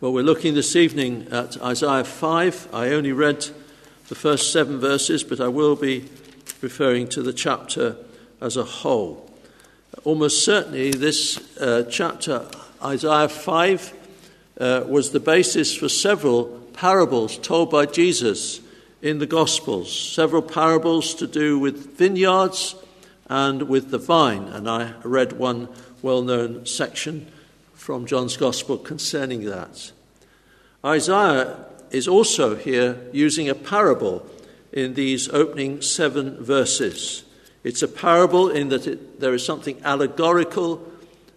Well, we're looking this evening at Isaiah 5. I only read the first seven verses, but I will be referring to the chapter as a whole. Almost certainly, this uh, chapter, Isaiah 5, uh, was the basis for several parables told by Jesus in the Gospels, several parables to do with vineyards and with the vine. And I read one well known section from John's Gospel concerning that. Isaiah is also here using a parable in these opening seven verses. It's a parable in that it, there is something allegorical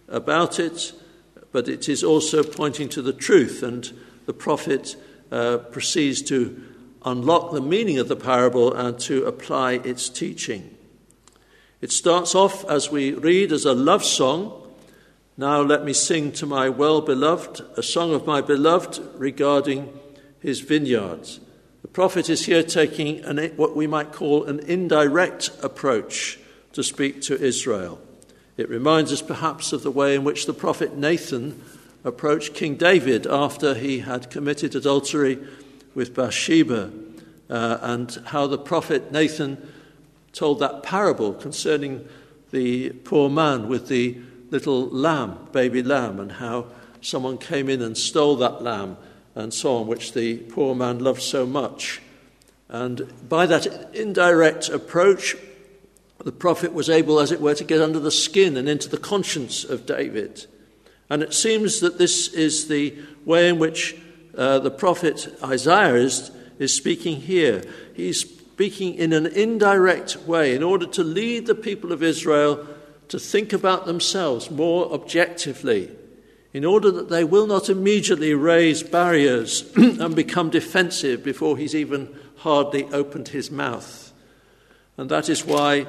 about it, but it is also pointing to the truth, and the prophet uh, proceeds to unlock the meaning of the parable and to apply its teaching. It starts off, as we read, as a love song now let me sing to my well beloved a song of my beloved regarding his vineyards. The prophet is here taking an, what we might call an indirect approach to speak to Israel. It reminds us perhaps of the way in which the prophet Nathan approached King David after he had committed adultery with Bathsheba, uh, and how the prophet Nathan told that parable concerning the poor man with the little lamb, baby lamb, and how someone came in and stole that lamb and so on, which the poor man loved so much. And by that indirect approach, the prophet was able, as it were, to get under the skin and into the conscience of David. And it seems that this is the way in which uh, the prophet Isaiah is, is speaking here. He's speaking in an indirect way in order to lead the people of Israel to think about themselves more objectively in order that they will not immediately raise barriers and become defensive before he's even hardly opened his mouth. And that is why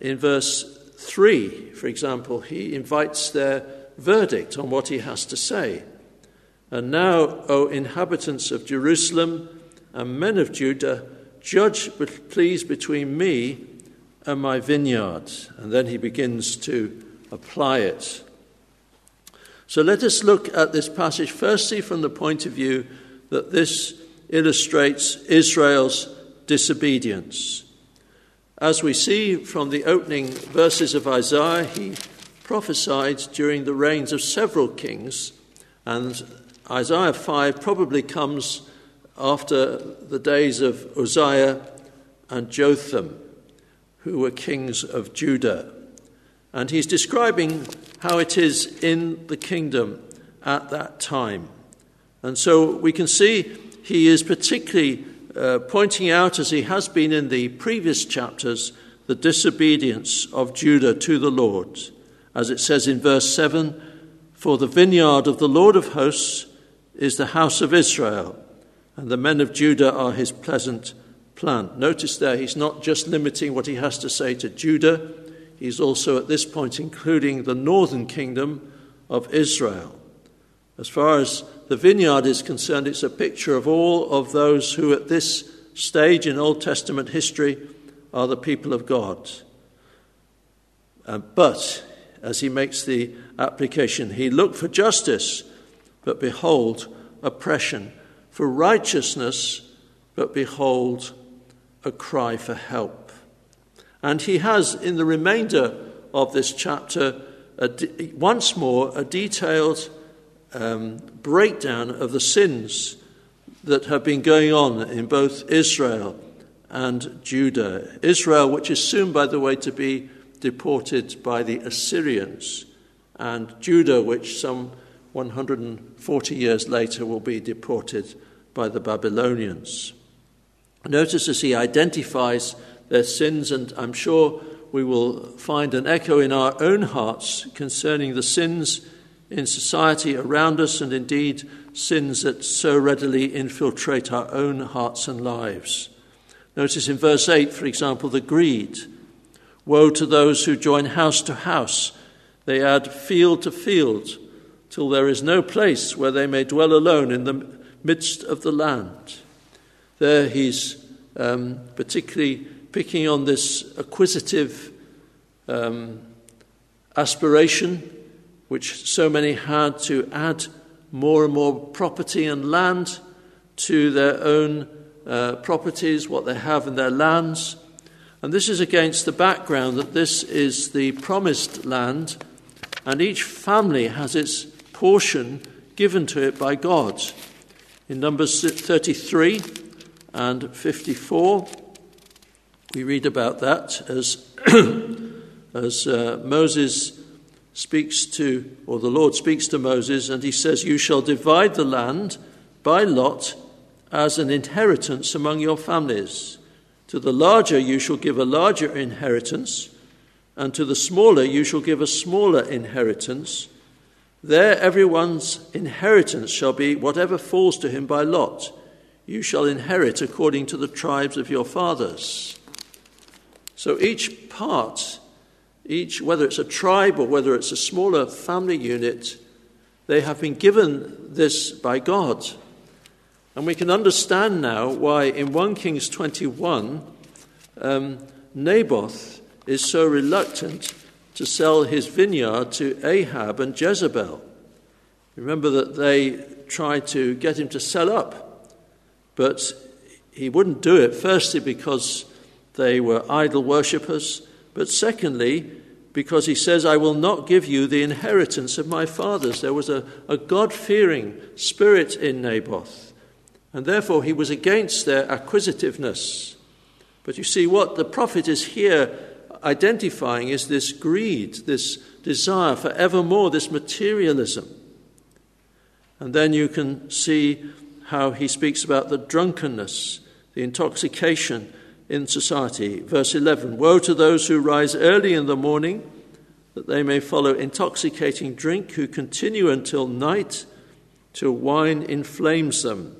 in verse 3, for example, he invites their verdict on what he has to say. And now, O inhabitants of Jerusalem and men of Judah, judge please between me and my vineyard. And then he begins to apply it. So let us look at this passage firstly from the point of view that this illustrates Israel's disobedience. As we see from the opening verses of Isaiah, he prophesied during the reigns of several kings, and Isaiah 5 probably comes after the days of Uzziah and Jotham who were kings of Judah. And he's describing how it is in the kingdom at that time. And so we can see he is particularly uh, pointing out, as he has been in the previous chapters, the disobedience of Judah to the Lord. As it says in verse 7 For the vineyard of the Lord of hosts is the house of Israel, and the men of Judah are his pleasant plan. Notice there, he's not just limiting what he has to say to Judah, he's also at this point including the northern kingdom of Israel. As far as the vineyard is concerned, it's a picture of all of those who at this stage in Old Testament history are the people of God. Uh, but, as he makes the application, he looked for justice, but behold, oppression, for righteousness, but behold, a cry for help. And he has, in the remainder of this chapter, de- once more a detailed um, breakdown of the sins that have been going on in both Israel and Judah. Israel, which is soon, by the way, to be deported by the Assyrians, and Judah, which some 140 years later will be deported by the Babylonians. Notice as he identifies their sins, and I'm sure we will find an echo in our own hearts concerning the sins in society around us, and indeed sins that so readily infiltrate our own hearts and lives. Notice in verse 8, for example, the greed. Woe to those who join house to house. They add field to field, till there is no place where they may dwell alone in the midst of the land. There he's um, particularly picking on this acquisitive um, aspiration which so many had to add more and more property and land to their own uh, properties, what they have in their lands. And this is against the background that this is the promised land, and each family has its portion given to it by God. In Numbers 33 and 54, we read about that as, as uh, Moses speaks to, or the Lord speaks to Moses, and he says, You shall divide the land by lot as an inheritance among your families. To the larger you shall give a larger inheritance, and to the smaller you shall give a smaller inheritance. There everyone's inheritance shall be whatever falls to him by lot. You shall inherit according to the tribes of your fathers. So each part, each, whether it's a tribe or whether it's a smaller family unit, they have been given this by God. And we can understand now why in 1 Kings 21, um, Naboth is so reluctant to sell his vineyard to Ahab and Jezebel. Remember that they tried to get him to sell up, but he wouldn't do it, firstly, because they were idol worshippers, but secondly, because he says, I will not give you the inheritance of my fathers. There was a, a God fearing spirit in Naboth and therefore he was against their acquisitiveness. But you see, what the prophet is here identifying is this greed, this desire for evermore, this materialism. And then you can see how he speaks about the drunkenness, the intoxication in society. Verse 11 Woe to those who rise early in the morning, that they may follow intoxicating drink, who continue until night, till wine inflames them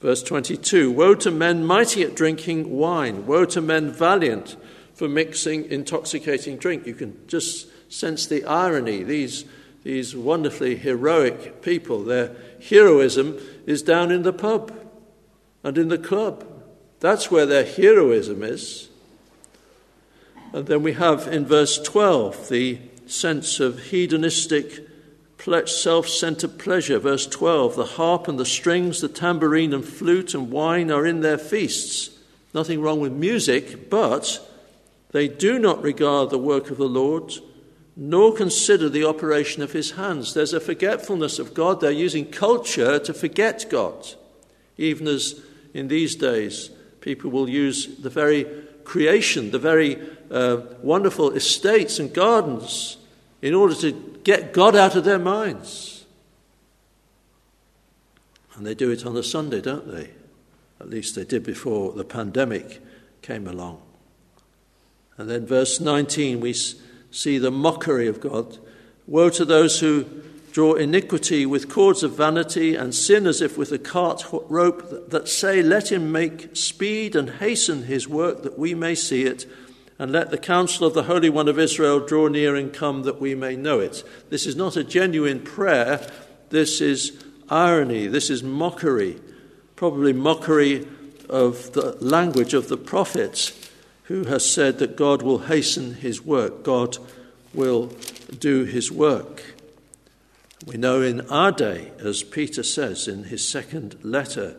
Verse 22 Woe to men mighty at drinking wine, woe to men valiant for mixing intoxicating drink. You can just sense the irony. These, these wonderfully heroic people, their heroism is down in the pub and in the club. That's where their heroism is. And then we have in verse 12 the sense of hedonistic self centered pleasure. Verse 12 The harp and the strings, the tambourine and flute and wine are in their feasts. Nothing wrong with music, but they do not regard the work of the Lord, nor consider the operation of his hands. There's a forgetfulness of God. They're using culture to forget God, even as in these days people will use the very creation, the very uh, wonderful estates and gardens in order to get God out of their minds. And they do it on a Sunday, don't they? At least they did before the pandemic came along. And then, verse 19, we see the mockery of God. Woe to those who draw iniquity with cords of vanity and sin as if with a cart rope, that say, Let him make speed and hasten his work that we may see it and let the counsel of the Holy One of Israel draw near and come that we may know it. This is not a genuine prayer, this is irony, this is mockery, probably mockery of the language of the prophets who has said that God will hasten his work, God will do his work. We know in our day, as Peter says in his second letter,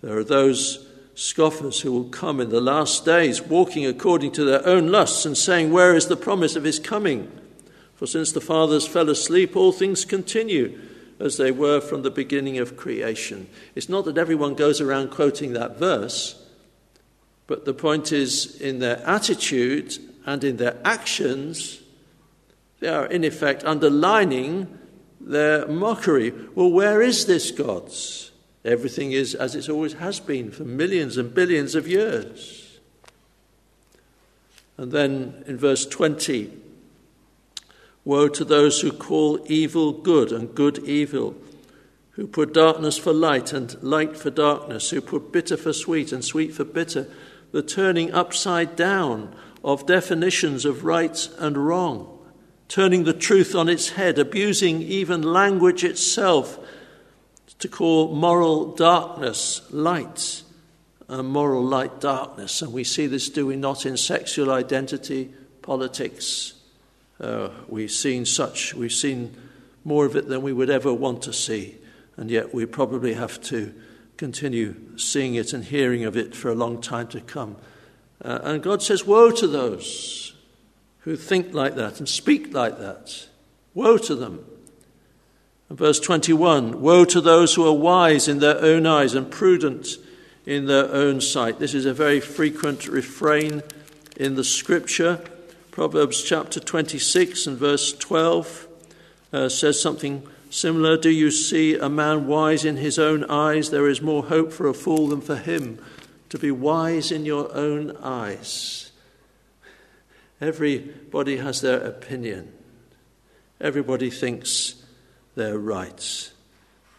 there are those scoffers who will come in the last days, walking according to their own lusts and saying, Where is the promise of his coming? For since the fathers fell asleep, all things continue as they were from the beginning of creation. It's not that everyone goes around quoting that verse, but the point is in their attitude and in their actions, they are in effect underlining their mockery. Well, where is this God's? Everything is as it always has been for millions and billions of years. And then in verse 20, woe to those who call evil good and good evil, who put darkness for light and light for darkness, who put bitter for sweet and sweet for bitter, the turning upside down of definitions of right and wrong, turning the truth on its head, abusing even language itself to call moral darkness light and moral light darkness. And we see this, do we not, in sexual identity politics? Uh, we've seen such, we've seen more of it than we would ever want to see. and yet we probably have to continue seeing it and hearing of it for a long time to come. Uh, and God says, Woe to those who think like that and speak like that. Woe to them. And verse 21 Woe to those who are wise in their own eyes and prudent in their own sight. This is a very frequent refrain in the scripture. Proverbs chapter 26 and verse 12 uh, says something similar. Do you see a man wise in his own eyes? There is more hope for a fool than for him to be wise in your own eyes. Everybody has their opinion, everybody thinks they're right.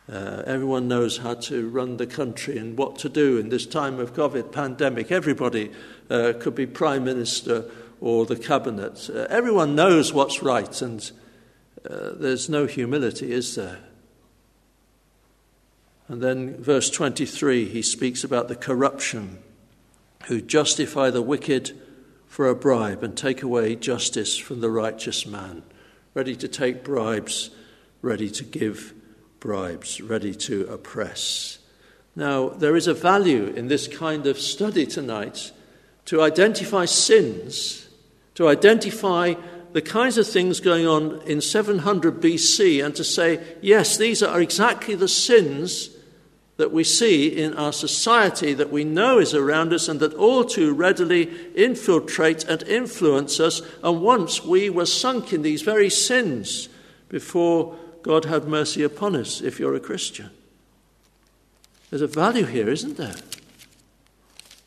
Uh, everyone knows how to run the country and what to do in this time of COVID pandemic. Everybody uh, could be prime minister or the cabinet. Uh, everyone knows what's right, and uh, there's no humility, is there? And then, verse 23, he speaks about the corruption who justify the wicked for a bribe and take away justice from the righteous man, ready to take bribes, ready to give bribes, ready to oppress. Now, there is a value in this kind of study tonight to identify sins, to identify the kinds of things going on in 700 BC, and to say, yes, these are exactly the sins that we see in our society that we know is around us and that all too readily infiltrate and influence us. And once we were sunk in these very sins before God had mercy upon us if you're a Christian. There's a value here, isn't there?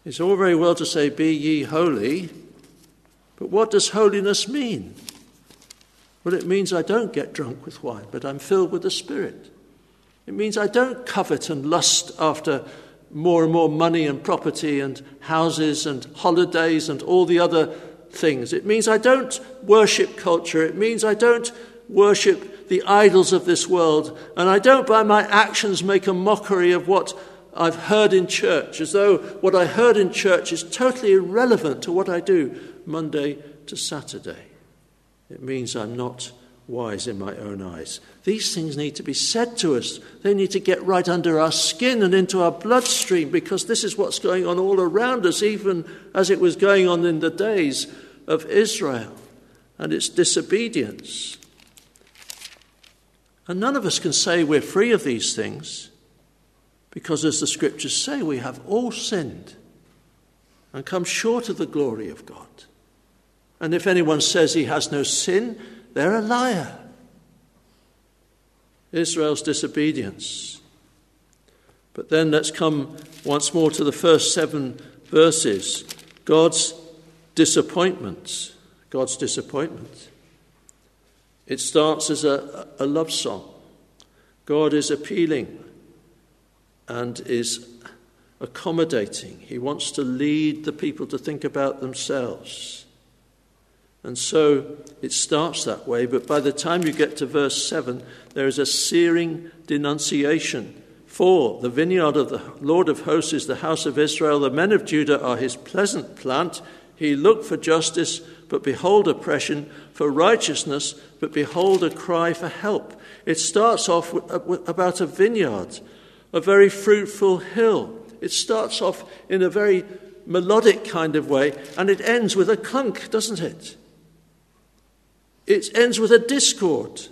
It's all very well to say, Be ye holy, but what does holiness mean? Well, it means I don't get drunk with wine, but I'm filled with the Spirit. It means I don't covet and lust after more and more money and property and houses and holidays and all the other things. It means I don't worship culture. It means I don't worship the idols of this world, and I don't by my actions make a mockery of what I've heard in church, as though what I heard in church is totally irrelevant to what I do Monday to Saturday. It means I'm not wise in my own eyes. These things need to be said to us. They need to get right under our skin and into our bloodstream because this is what's going on all around us, even as it was going on in the days of Israel and its disobedience. And none of us can say we're free of these things because, as the scriptures say, we have all sinned and come short of the glory of God. And if anyone says he has no sin, they're a liar. Israel's disobedience. But then let's come once more to the first seven verses God's disappointment. God's disappointment. It starts as a, a love song. God is appealing and is accommodating. He wants to lead the people to think about themselves. And so it starts that way, but by the time you get to verse 7, there is a searing denunciation. For the vineyard of the Lord of hosts is the house of Israel, the men of Judah are his pleasant plant. He looked for justice, but behold oppression, for righteousness, but behold a cry for help. It starts off about a vineyard, a very fruitful hill. It starts off in a very melodic kind of way, and it ends with a clunk, doesn't it? It ends with a discord.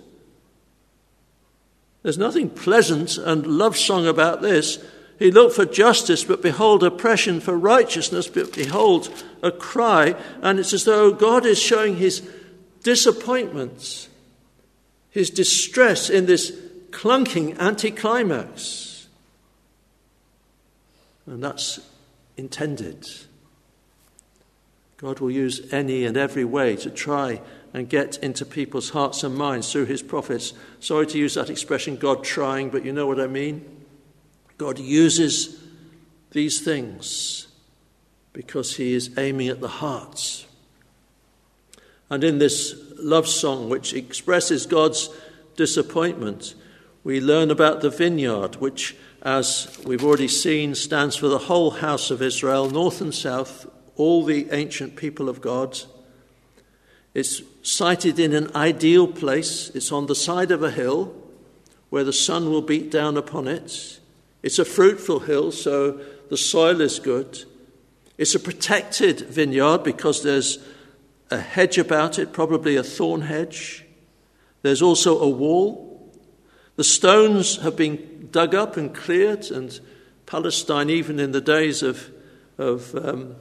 There's nothing pleasant and love song about this. He looked for justice, but behold, oppression, for righteousness, but behold, a cry. And it's as though God is showing his disappointments, his distress in this clunking anticlimax. And that's intended. God will use any and every way to try and get into people's hearts and minds through his prophets. Sorry to use that expression, God trying, but you know what I mean. God uses these things because he is aiming at the hearts. And in this love song, which expresses God's disappointment, we learn about the vineyard, which, as we've already seen, stands for the whole house of Israel, north and south, all the ancient people of God. It's sited in an ideal place, it's on the side of a hill, where the sun will beat down upon it. It's a fruitful hill, so the soil is good. It's a protected vineyard because there's a hedge about it, probably a thorn hedge. There's also a wall. The stones have been dug up and cleared, and Palestine, even in the days of, of um,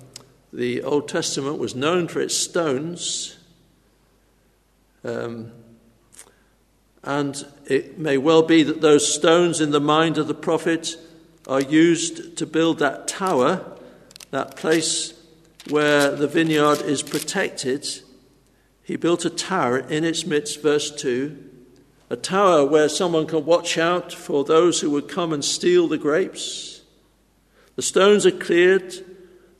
the Old Testament, was known for its stones. Um, and it may well be that those stones in the mind of the prophet are used to build that tower, that place where the vineyard is protected. He built a tower in its midst, verse 2, a tower where someone can watch out for those who would come and steal the grapes. The stones are cleared,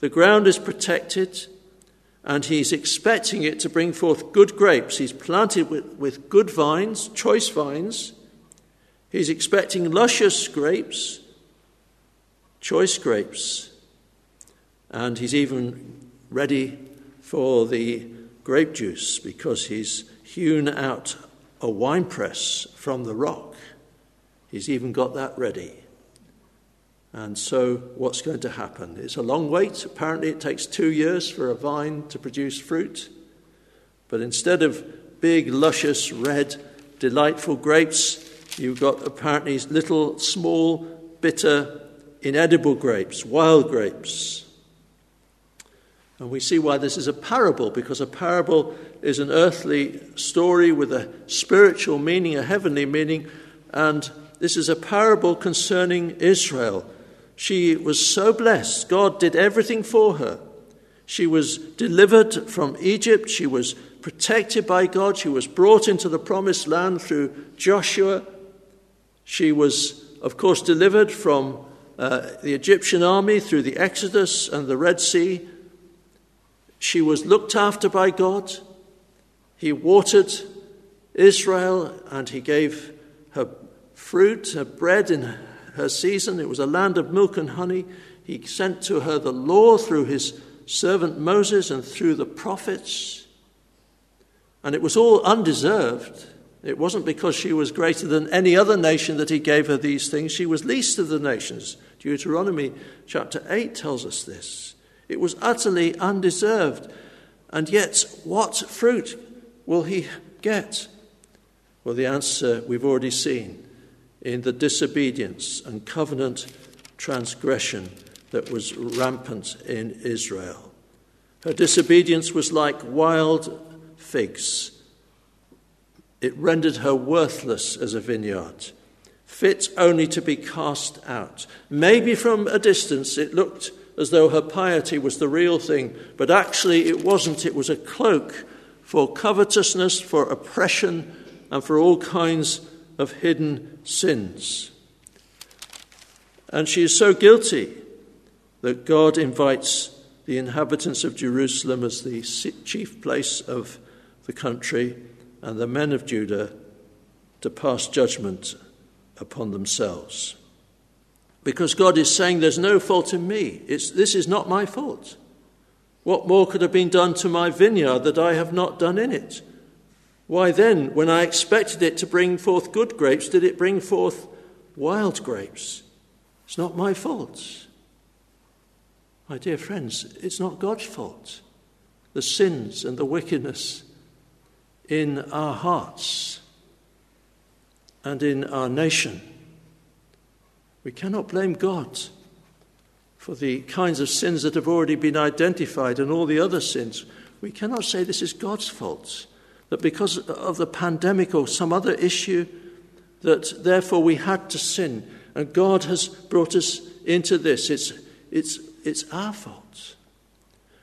the ground is protected, and he's expecting it to bring forth good grapes. He's planted with, with good vines, choice vines. He's expecting luscious grapes, choice grapes. And he's even ready for the grape juice because he's hewn out a winepress from the rock. He's even got that ready. And so, what's going to happen? It's a long wait. Apparently, it takes two years for a vine to produce fruit. But instead of big, luscious, red, delightful grapes, you've got apparently little, small, bitter, inedible grapes, wild grapes. And we see why this is a parable, because a parable is an earthly story with a spiritual meaning, a heavenly meaning, and this is a parable concerning Israel she was so blessed. God did everything for her. She was delivered from Egypt. She was protected by God. She was brought into the promised land through Joshua. She was, of course, delivered from uh, the Egyptian army through the Exodus and the Red Sea. She was looked after by God. He watered Israel and he gave her fruit, her bread in her season. It was a land of milk and honey. He sent to her the law through his servant Moses and through the prophets. And it was all undeserved. It wasn't because she was greater than any other nation that he gave her these things. She was least of the nations. Deuteronomy chapter 8 tells us this. It was utterly undeserved. And yet, what fruit will he get? Well, the answer we've already seen in the disobedience and covenant transgression that was rampant in Israel. Her disobedience was like wild figs. It rendered her worthless as a vineyard, fit only to be cast out. Maybe from a distance it looked as though her piety was the real thing, but actually it wasn't. It was a cloak for covetousness, for oppression, and for all kinds of hidden sins. And she is so guilty that God invites the inhabitants of Jerusalem as the chief place of the country and the men of Judah to pass judgment upon themselves. Because God is saying, There's no fault in me. It's, this is not my fault. What more could have been done to my vineyard that I have not done in it? Why then, when I expected it to bring forth good grapes, did it bring forth wild grapes? It's not my fault. My dear friends, it's not God's fault. The sins and the wickedness in our hearts and in our nation. We cannot blame God for the kinds of sins that have already been identified and all the other sins. We cannot say this is God's fault that because of the pandemic or some other issue, that therefore we had to sin. And God has brought us into this. It's, it's, it's our fault.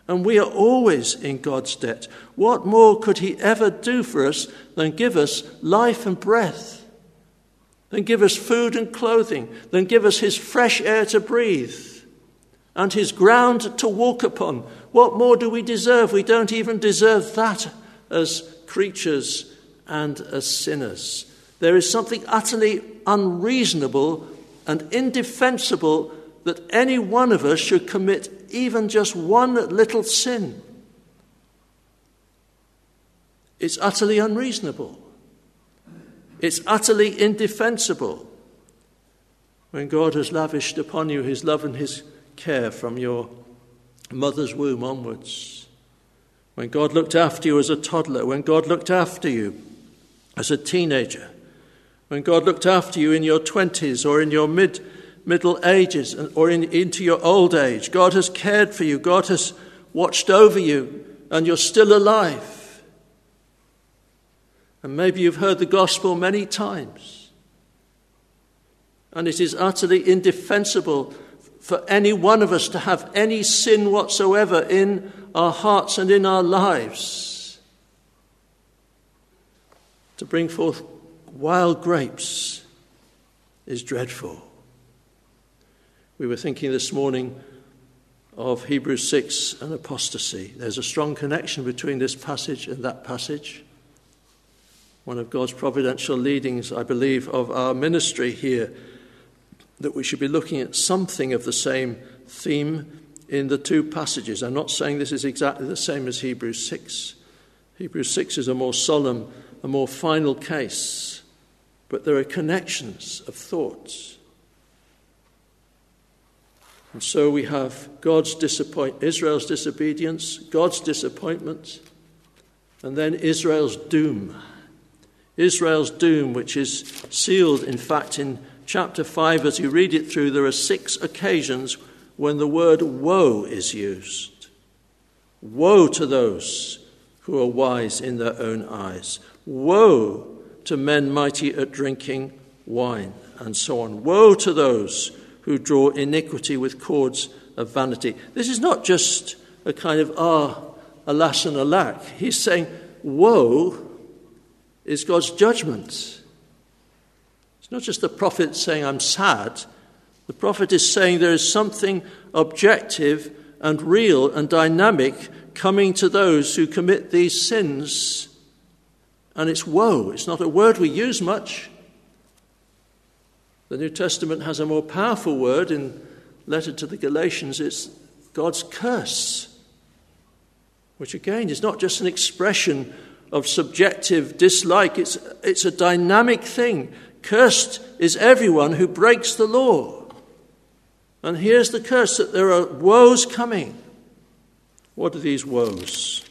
And we are always in God's debt. What more could He ever do for us than give us life and breath, than give us food and clothing, then give us His fresh air to breathe and His ground to walk upon? What more do we deserve? We don't even deserve that as creatures and as sinners. There is something utterly unreasonable and indefensible that any one of us should commit even just one little sin. It's utterly unreasonable. It's utterly indefensible when God has lavished upon you his love and his care from your mother's womb onwards. When God looked after you as a toddler, when God looked after you as a teenager, when God looked after you in your 20s or in your mid middle ages or in, into your old age, God has cared for you, God has watched over you, and you're still alive. And maybe you've heard the gospel many times. And it is utterly indefensible for any one of us to have any sin whatsoever in our hearts and in our lives. To bring forth wild grapes is dreadful. We were thinking this morning of Hebrews 6 and apostasy. There's a strong connection between this passage and that passage. One of God's providential leadings, I believe, of our ministry here, that we should be looking at something of the same theme in the two passages. I'm not saying this is exactly the same as Hebrews 6. Hebrews 6 is a more solemn, a more final case, but there are connections of thoughts. And so we have God's disappoint Israel's disobedience, God's disappointment, and then Israel's doom. Israel's doom, which is sealed, in fact, in chapter 5, as you read it through, there are six occasions when the word woe is used. Woe to those who are wise in their own eyes. Woe to men mighty at drinking wine, and so on. Woe to those who draw iniquity with cords of vanity. This is not just a kind of ah, alas and alack. He's saying, woe is God's judgment. It's not just the prophet saying, I'm sad. The prophet is saying there is something objective and real and dynamic coming to those who commit these sins. And it's woe. It's not a word we use much. The New Testament has a more powerful word in letter to the Galatians. It's God's curse, which again is not just an expression of subjective dislike, it's, it's a dynamic thing. Cursed is everyone who breaks the law. And here's the curse that there are woes coming. What are these woes?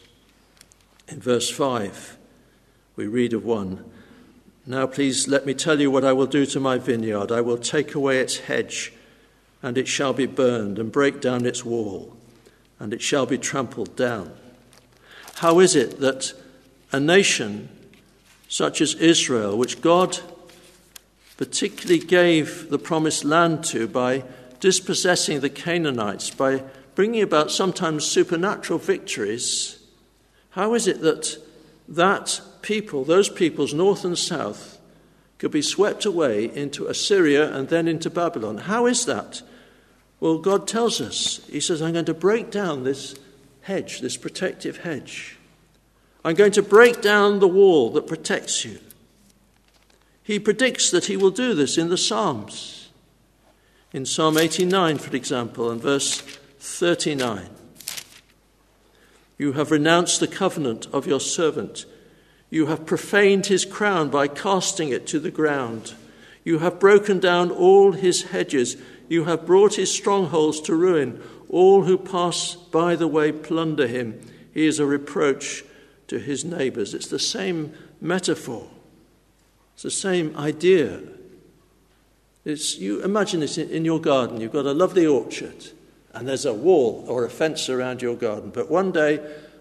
In verse 5, we read of one now, please let me tell you what I will do to my vineyard. I will take away its hedge, and it shall be burned, and break down its wall, and it shall be trampled down. How is it that a nation such as Israel, which God particularly gave the promised land to by dispossessing the Canaanites, by bringing about sometimes supernatural victories, how is it that that people, those peoples, north and south, could be swept away into Assyria and then into Babylon. How is that? Well, God tells us. He says, I'm going to break down this hedge, this protective hedge. I'm going to break down the wall that protects you. He predicts that he will do this in the Psalms. In Psalm 89, for example, and verse 39. You have renounced the covenant of your servant you have profaned his crown by casting it to the ground. You have broken down all his hedges. You have brought his strongholds to ruin. All who pass by the way plunder him. He is a reproach to his neighbors. It's the same metaphor, it's the same idea. It's, you imagine it in your garden. You've got a lovely orchard, and there's a wall or a fence around your garden. But one day,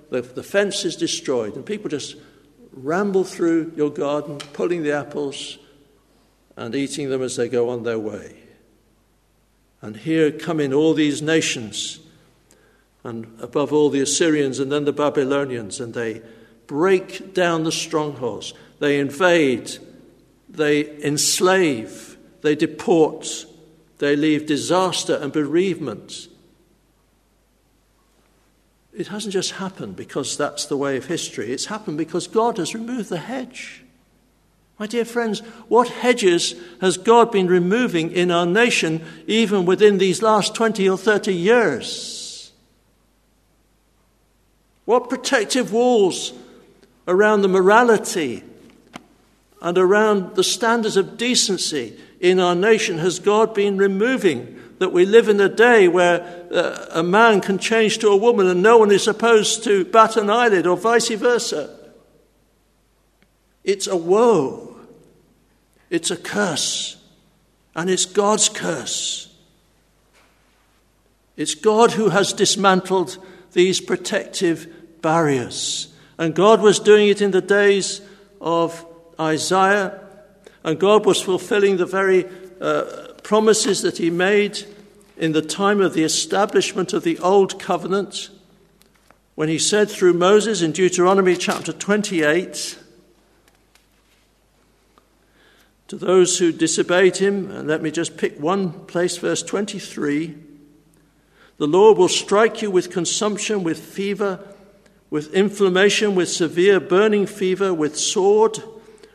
the, the fence is destroyed, and people just ramble through your garden, pulling the apples and eating them as they go on their way. And here come in all these nations, and above all the Assyrians and then the Babylonians, and they break down the strongholds. They invade, they enslave, they deport, they leave disaster and bereavement it hasn't just happened because that's the way of history, it's happened because God has removed the hedge. My dear friends, what hedges has God been removing in our nation even within these last 20 or 30 years? What protective walls around the morality and around the standards of decency in our nation has God been removing? That we live in a day where uh, a man can change to a woman and no one is supposed to bat an eyelid or vice versa. It's a woe. It's a curse. And it's God's curse. It's God who has dismantled these protective barriers. And God was doing it in the days of Isaiah, and God was fulfilling the very uh, promises that He made in the time of the establishment of the Old Covenant, when He said through Moses in Deuteronomy chapter 28 to those who disobeyed Him, and let me just pick one place, verse 23 the Lord will strike you with consumption, with fever, with inflammation, with severe burning fever, with sword,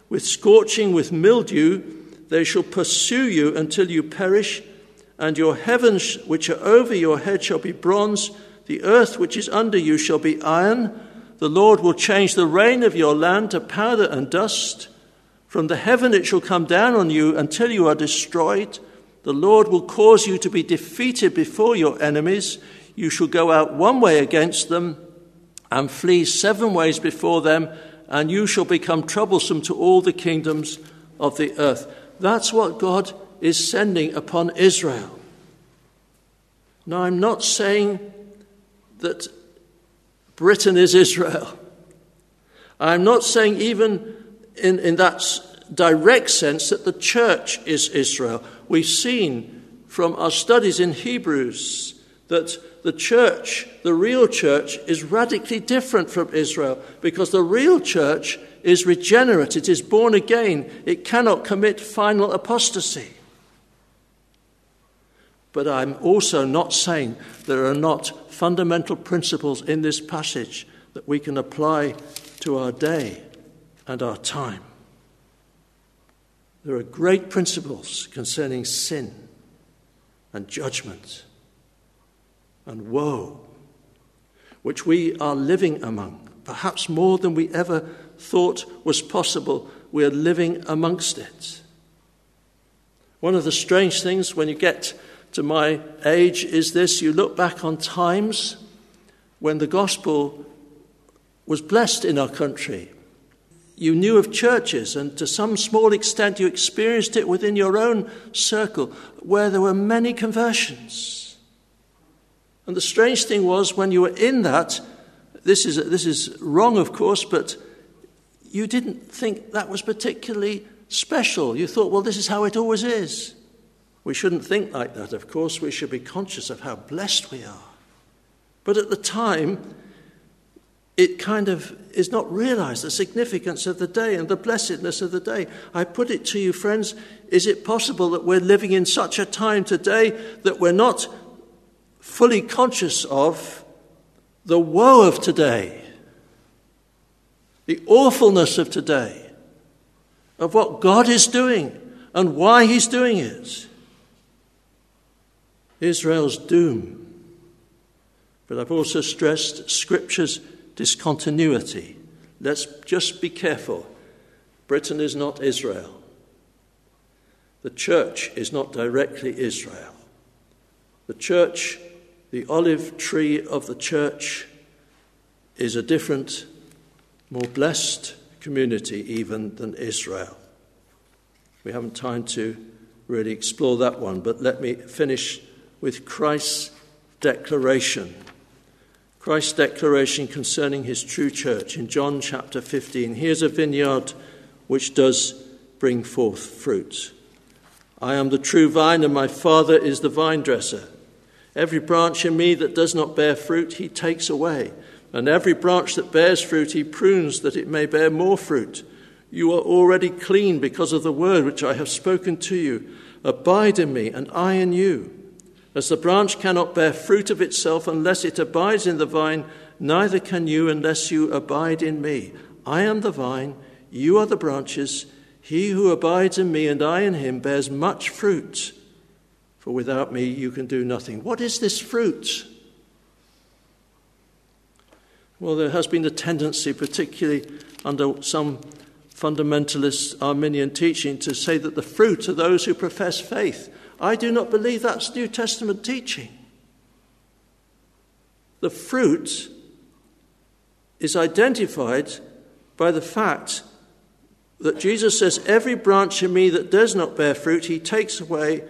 with scorching, with mildew. They shall pursue you until you perish, and your heavens which are over your head shall be bronze, the earth which is under you shall be iron. The Lord will change the rain of your land to powder and dust. From the heaven it shall come down on you until you are destroyed. The Lord will cause you to be defeated before your enemies. You shall go out one way against them and flee seven ways before them, and you shall become troublesome to all the kingdoms of the earth. That's what God is sending upon Israel. Now, I'm not saying that Britain is Israel. I'm not saying, even in, in that direct sense, that the church is Israel. We've seen from our studies in Hebrews that the church, the real church, is radically different from Israel because the real church is regenerate, it is born again, it cannot commit final apostasy. But I'm also not saying there are not fundamental principles in this passage that we can apply to our day and our time. There are great principles concerning sin and judgment and woe, which we are living among, perhaps more than we ever thought was possible. We are living amongst it. One of the strange things when you get to my age is this you look back on times when the gospel was blessed in our country you knew of churches, and to some small extent you experienced it within your own circle, where there were many conversions. And the strange thing was, when you were in that, this is, this is wrong, of course, but you didn't think that was particularly special. You thought, well, this is how it always is. We shouldn't think like that, of course. We should be conscious of how blessed we are. But at the time, it kind of is not realized the significance of the day and the blessedness of the day. I put it to you, friends, is it possible that we're living in such a time today that we're not fully conscious of the woe of today, the awfulness of today, of what God is doing and why He's doing it? Israel's doom. But I've also stressed Scripture's discontinuity. Let's just be careful. Britain is not Israel. The church is not directly Israel. The church, the olive tree of the church, is a different, more blessed community even than Israel. We haven't time to really explore that one, but let me finish with Christ's declaration Christ's declaration concerning his true church in John chapter 15. Here's a vineyard which does bring forth fruit. I am the true vine, and my Father is the vine dresser. Every branch in me that does not bear fruit, he takes away. And every branch that bears fruit, he prunes that it may bear more fruit. You are already clean because of the word which I have spoken to you. Abide in me, and I in you. As the branch cannot bear fruit of itself unless it abides in the vine, neither can you unless you abide in me. I am the vine, you are the branches. He who abides in me and I in him bears much fruit, for without me you can do nothing. What is this fruit? Well, there has been a tendency, particularly under some fundamentalist Arminian teaching to say that the fruit are those who profess faith. I do not believe that's New Testament teaching. The fruit is identified by the fact that Jesus says, Every branch in me that does not bear fruit, he takes away.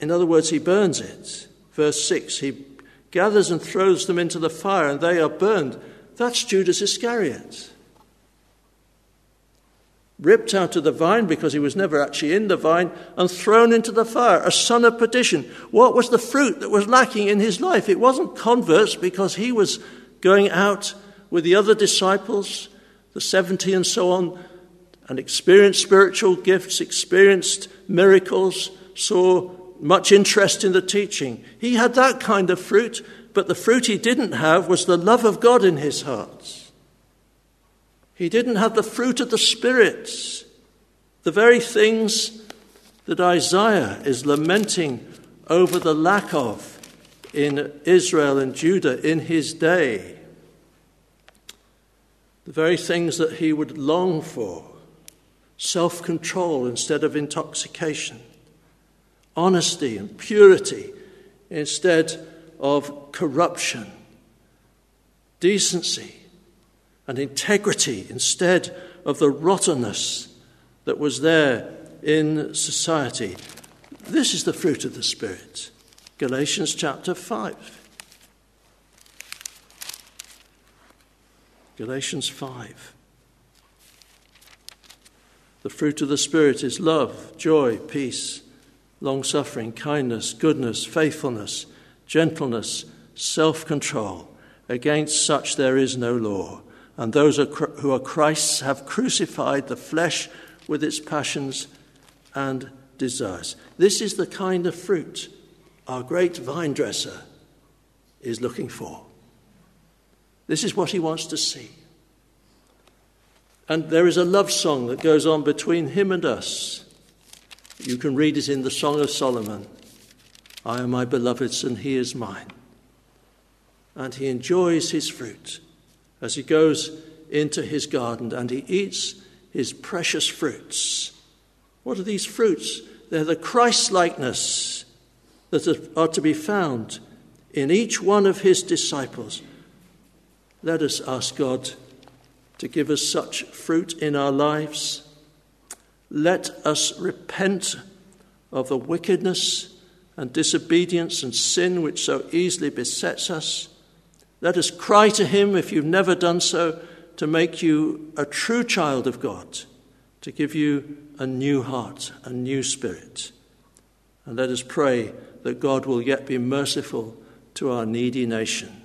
In other words, he burns it. Verse 6 He gathers and throws them into the fire, and they are burned. That's Judas Iscariot. Ripped out of the vine because he was never actually in the vine and thrown into the fire, a son of perdition. What was the fruit that was lacking in his life? It wasn't converts because he was going out with the other disciples the 70 and so on, and experienced spiritual gifts, experienced miracles, saw much interest in the teaching. He had that kind of fruit, but the fruit he didn't have was the love of God in his heart. He didn't have the fruit of the Spirit, the very things that Isaiah is lamenting over the lack of in Israel and Judah in his day. The very things that he would long for. Self control instead of intoxication, honesty and purity instead of corruption, decency and integrity instead of the rottenness that was there in society. This is the fruit of the Spirit. Galatians chapter 5. Galatians 5. The fruit of the Spirit is love, joy, peace, long suffering, kindness, goodness, faithfulness, gentleness, self control. Against such there is no law. And those who are Christ's have crucified the flesh with its passions and desires. This is the kind of fruit our great vine dresser is looking for. This is what he wants to see. And there is a love song that goes on between him and us. You can read it in the Song of Solomon I am my beloved's, and he is mine. And he enjoys his fruit as he goes into his garden and he eats his precious fruits. What are these fruits? They're the Christ likeness that are to be found in each one of his disciples. Let us ask God to give us such fruit in our lives. Let us repent of the wickedness and disobedience and sin which so easily besets us. Let us cry to Him, if you've never done so, to make you a true child of God, to give you a new heart, a new spirit. And let us pray that God will yet be merciful to our needy nation.